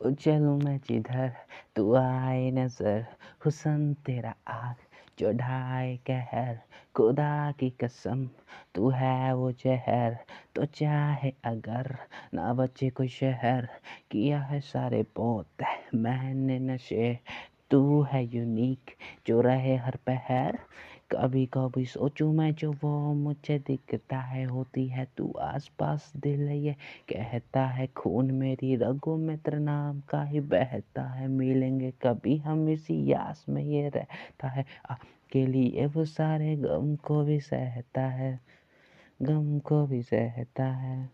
चलूँ मैं जिधर, तू आए नज़र, हुसन तेरा आग, जो ढाए कहर, खुदा की कसम, तू है वो जहर तो चाहे अगर ना बचे कोई शहर, किया है सारे पोत, मैंने नशे तू है यूनिक जो रहे हर पहर। कभी कभी सोचूं मैं जो वो मुझे दिखता है, होती है तू आस पास दिल, ये कहता है खून मेरी रगों में तेरे नाम का ही बहता है। मिलेंगे कभी हम इसी यास में, ये रहता है आपके लिए वो सारे गम को भी सहता है, गम को भी सहता है।